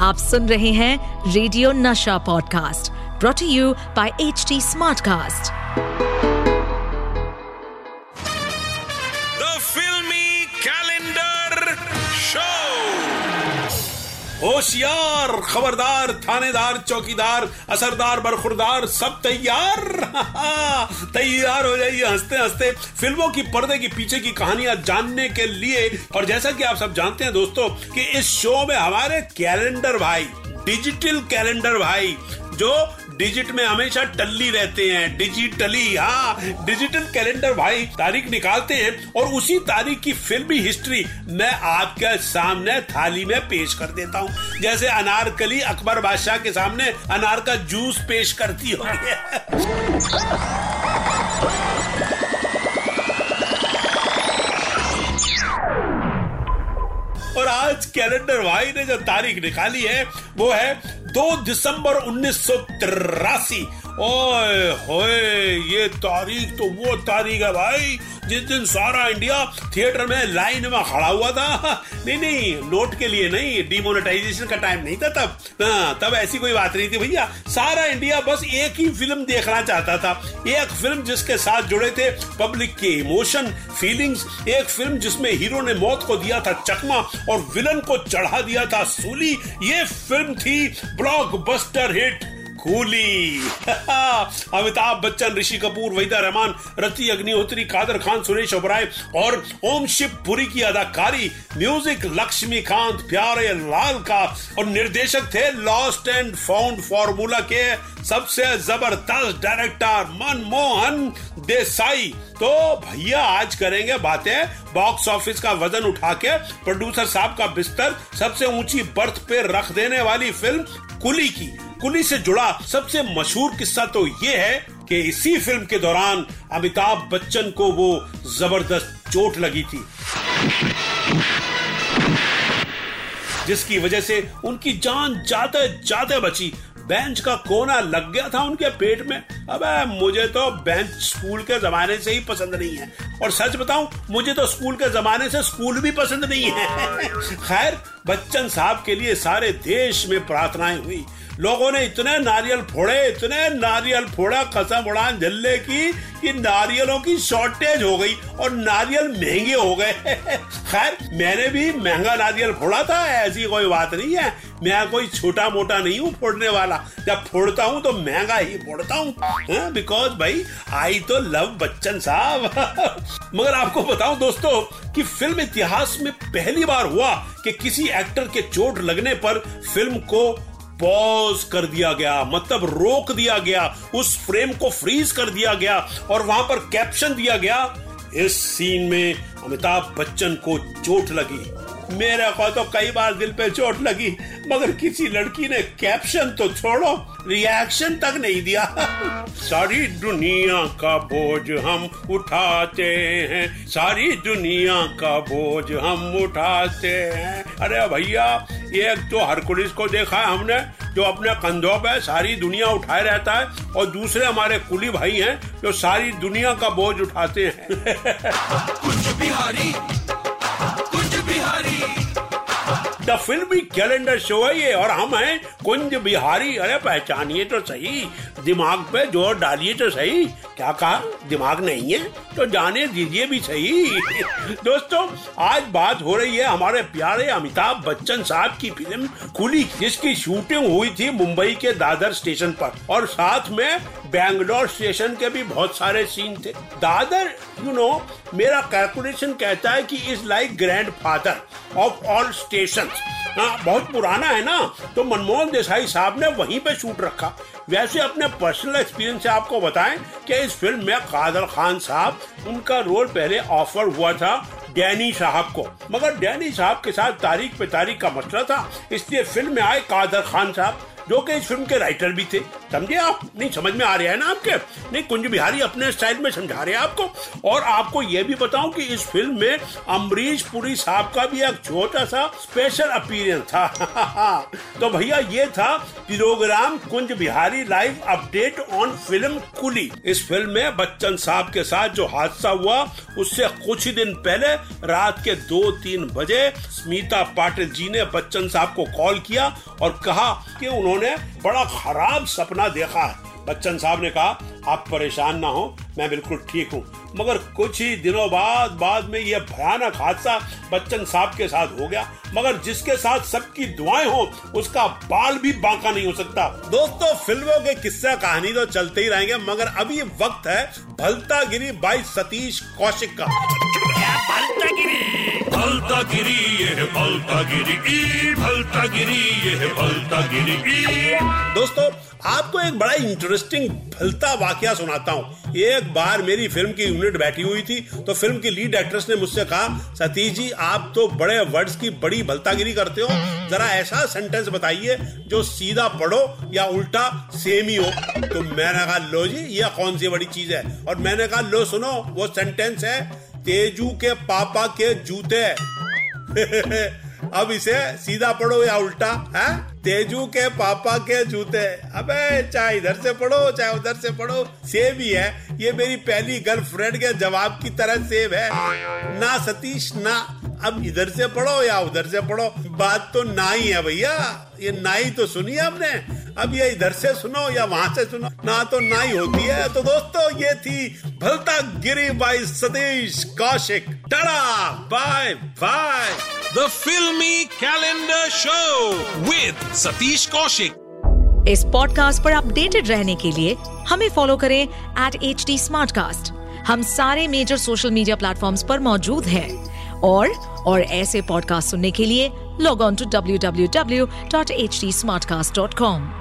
आप सुन रहे हैं radio Nasha podcast brought you by H T smartcast होशियार, खबरदार, थानेदार, चौकीदार, असरदार, बरखुरदार, सब तैयार। तैयार हो जाइए, हँसते हँसते फ़िल्मों की, पर्दे की, पीछे की कहानियाँ जानने के लिए। और जैसा कि आप सब जानते हैं दोस्तों, कि इस शो में हमारे कैलेंडर भाई, डिजिटल कैलेंडर भाई, जो डिजिट में हमेशा टल्ली रहते हैं, डिजिटली हाँ डिजिटल कैलेंडर भाई, तारीख निकालते हैं और उसी तारीख की फिल्मी हिस्ट्री मैं आपके सामने थाली में पेश कर देता हूँ। जैसे अनारकली अकबर बादशाह के सामने अनार का जूस पेश करती होगी और आज कैलेंडर भाई ने जो तारीख निकाली है, वो है दो दिसंबर उन्नीस सौ तिरासी। ये तारीख तो वो तारीख है भाई। जिस दिन सारा इंडिया थिएटर में लाइन में खड़ा हुआ था नहीं नहीं नोट के लिए नहीं डिमोनेटाइजेशन का टाइम नहीं था तब। हाँ, तब ऐसी कोई बात नहीं थी भैया। सारा इंडिया बस एक ही फ़िल्म देखना चाहता था। एक फ़िल्म जिसके साथ जुड़े थे पब्लिक के इमोशन फीलिंग्स एक फ़िल्म जिसमें हीरो ने मौत को दिया था चकमा और विलन को चढ़ा दिया था सूली। ये फ़िल्म थी blockbuster hit coolie Amitabh Bachchan, Rishi Kapoor, Waheeda Rehman, Rati Agnihotri Kader Khan, Suresh Oberoi और ओम शिव पुरी की अदाकारी। म्यूज़िक लक्ष्मीकांत, प्यारे लाल का। और निर्देशक थे लॉस्ट एंड फाउंड फॉर्मूला के सबसे ज़बरदस्त डायरेक्टर मनमोहन देसाई। तो भैया, आज करेंगे बातें बॉक्स ऑफ़िस का वज़न उठा के प्रोड्यूसर साहब का बिस्तर सबसे ऊँची बर्थ पे रख देने वाली फ़िल्म कुली की। कुली से जुड़ा सबसे मशहूर किस्सा तो ये है कि इसी फ़िल्म के दौरान अमिताभ बच्चन को वो ज़बरदस्त चोट लगी थी। जिसकी वजह से उनकी जान जाते जाते बची। बेंच का कोना लग गया था उनके पेट में। अबे, मुझे तो बेंच स्कूल के जमाने से ही पसंद नहीं है। और सच बताऊँ, मुझे तो स्कूल के जमाने से स्कूल भी पसंद नहीं है। खैर, बच्चन साहब के लिए सारे देश में प्रार्थनाएँ हुई। लोगों ने इतने नारियल फोड़े, इतने नारियल फोड़ा, कसम उड़ान झल्ले की, कि नारियलों की शॉर्टेज हो गई और नारियल महँगे हो गए। खैर, मैंने भी महँगा नारियल फोड़ा था, ऐसी कोई बात नहीं है। मैं कोई छोटा मोटा नहीं हूँ फोड़ने वाला। जब फोड़ता हूँ तो महँगा ही फोड़ता हूँ। बिकॉज़ भाई आई तो लव बच्चन साहब। मगर आपको बताऊँ दोस्तों, कि फ़िल्म इतिहास में पहली बार हुआ कि किसी एक्टर के चोट लगने पर फ़िल्म को पॉज कर दिया गया मतलब रोक दिया गया, उस फ्रेम को फ्रीज कर दिया गया और वहाँ पर कैप्शन दिया गया, इस सीन में अमिताभ बच्चन को चोट लगी। मेरे को तो कई बार दिल पे चोट लगी, मगर किसी लड़की ने कैप्शन तो छोड़ो रिएक्शन तक नहीं दिया। सारी दुनिया का बोझ हम उठाते हैं, सारी दुनिया का बोझ हम उठाते हैं। अरे भैया एक तो हरकुलिस को देखा है हमने जो अपने कंधों पे सारी दुनिया उठाए रहता है और दूसरे हमारे कुली भाई हैं जो सारी दुनिया का बोझ उठाते हैं। कुछ बिहारी कुछ Bihari. The filmy calendar show है ये और हम हैं कुंज बिहारी। अरे पहचानिए तो सही दिमाग पे ज़ोर डालिए तो सही। क्या कहा? दिमाग नहीं है तो जाने दीजिए भी सही। दोस्तों, आज बात हो रही है हमारे प्यारे अमिताभ बच्चन साहब की फ़िल्म कुली जिसकी शूटिंग हुई थी मुंबई के दादर स्टेशन पर। और साथ में बैंगलोर स्टेशन के भी बहुत सारे सीन थे। दादर यू नो मेरा कैलकुलेशन कहता है कि is like grand father of all station बहुत पुराना है ना? तो मनमोहन देसाई साहब ने वहीं पे शूट रखा। वैसे अपने पर्सनल एक्सपीरियंस से आपको बताएँ कि इस फ़िल्म में कादर खान साहब, उनका रोल पहले ऑफ़र हुआ था डैनी साहब को। मगर डैनी साहब के साथ तारीख पे तारीख का मसला था, इसलिए फ़िल्म में आए कादर खान साहब। जो कि इस फ़िल्म के राइटर भी थे। समझे आप? नहीं, समझ में आ रहा है ना आपके? नहीं, कुंज बिहारी अपने स्टाइल में समझा रहे हैं आपको। और आपको यह भी बताऊँ कि इस फ़िल्म में अमरीश पुरी साहब का भी एक छोटा सा स्पेशल अपीरियंस था। तो भैया, ये था program Kunj Bihari live update on film Coolie. इस फ़िल्म में बच्चन साहब के साथ जो हादसा हुआ, उससे कुछ ही दिन पहले रात के दो तीन बजे स्मिता पाटिल जी ने बच्चन साहब को कॉल किया और कहा कि उन्होंने बड़ा खराब सपना देखा है। बच्चन साहब ने कहा, आप परेशान ना हो, मैं बिल्कुल ठीक हूँ। मगर कुछ ही दिनों बाद बाद में यह भयानक हादसा बच्चन साहब के साथ हो गया। मगर जिसके साथ सबकी दुआएँ हो, उसका बाल भी बांका नहीं हो सकता। दोस्तों, फ़िल्मों के किस्सा कहानी तो चलते ही रहेंगे, मगर अभी वक्त है भलता गिरी बाई सतीश कौशिक का। भलता गिरी ये भलता गिरी भलता गिरी ये भलता गिरी दोस्तों, आपको एक बड़ा इंटरेस्टिंग भलता वाकया सुनाता हूँ। एक बार मेरी फ़िल्म की यूनिट बैठी हुई थी तो फ़िल्म की लीड एक्ट्रेस ने मुझसे कहा, सतीश जी, आप तो बड़े वर्ड्स की बड़ी भलतागिरी करते हो। जरा ऐसा सेंटेंस बताइए जो सीधा पढ़ो या उल्टा सेम ही हो। तो मैंने कहा, लो जी, यह कौन सी बड़ी चीज़ है? और मैंने कहा, लो सुनो, वो सेंटेंस है तेजू के पापा के जूते अब इसे सीधा पढ़ो या उल्टा, है? तेजू के पापा के जूते अबे, चाहे इधर से पढ़ो, चाहे उधर से पढ़ो सेम ही है। ये मेरी पहली गर्लफ्रेंड के जवाब की तरह सेम है। ना सतीश, ना। अब इधर से पढ़ो या उधर से पढ़ो। बात तो ना ही है भैया। ये ना ही तो सुनी हमने। अब ये इधर से सुनो या वहाँ से सुनो। ना तो ना ही होती है। तो दोस्तों ये थी भलता गिरी by Satish Kaushik. Tada! Bye! Bye! The Filmy Calendar Show with Satish Kaushik. इस पॉडकास्ट पर अपडेटेड रहने के लिए हमें फॉलो करें एट एच डी हम सारे मेजर सोशल मीडिया प्लेटफॉर्म्स पर मौजूद हैं। और और ऐसे पॉडकास्ट सुनने के लिए log on to W W W dot H D smart cast dot com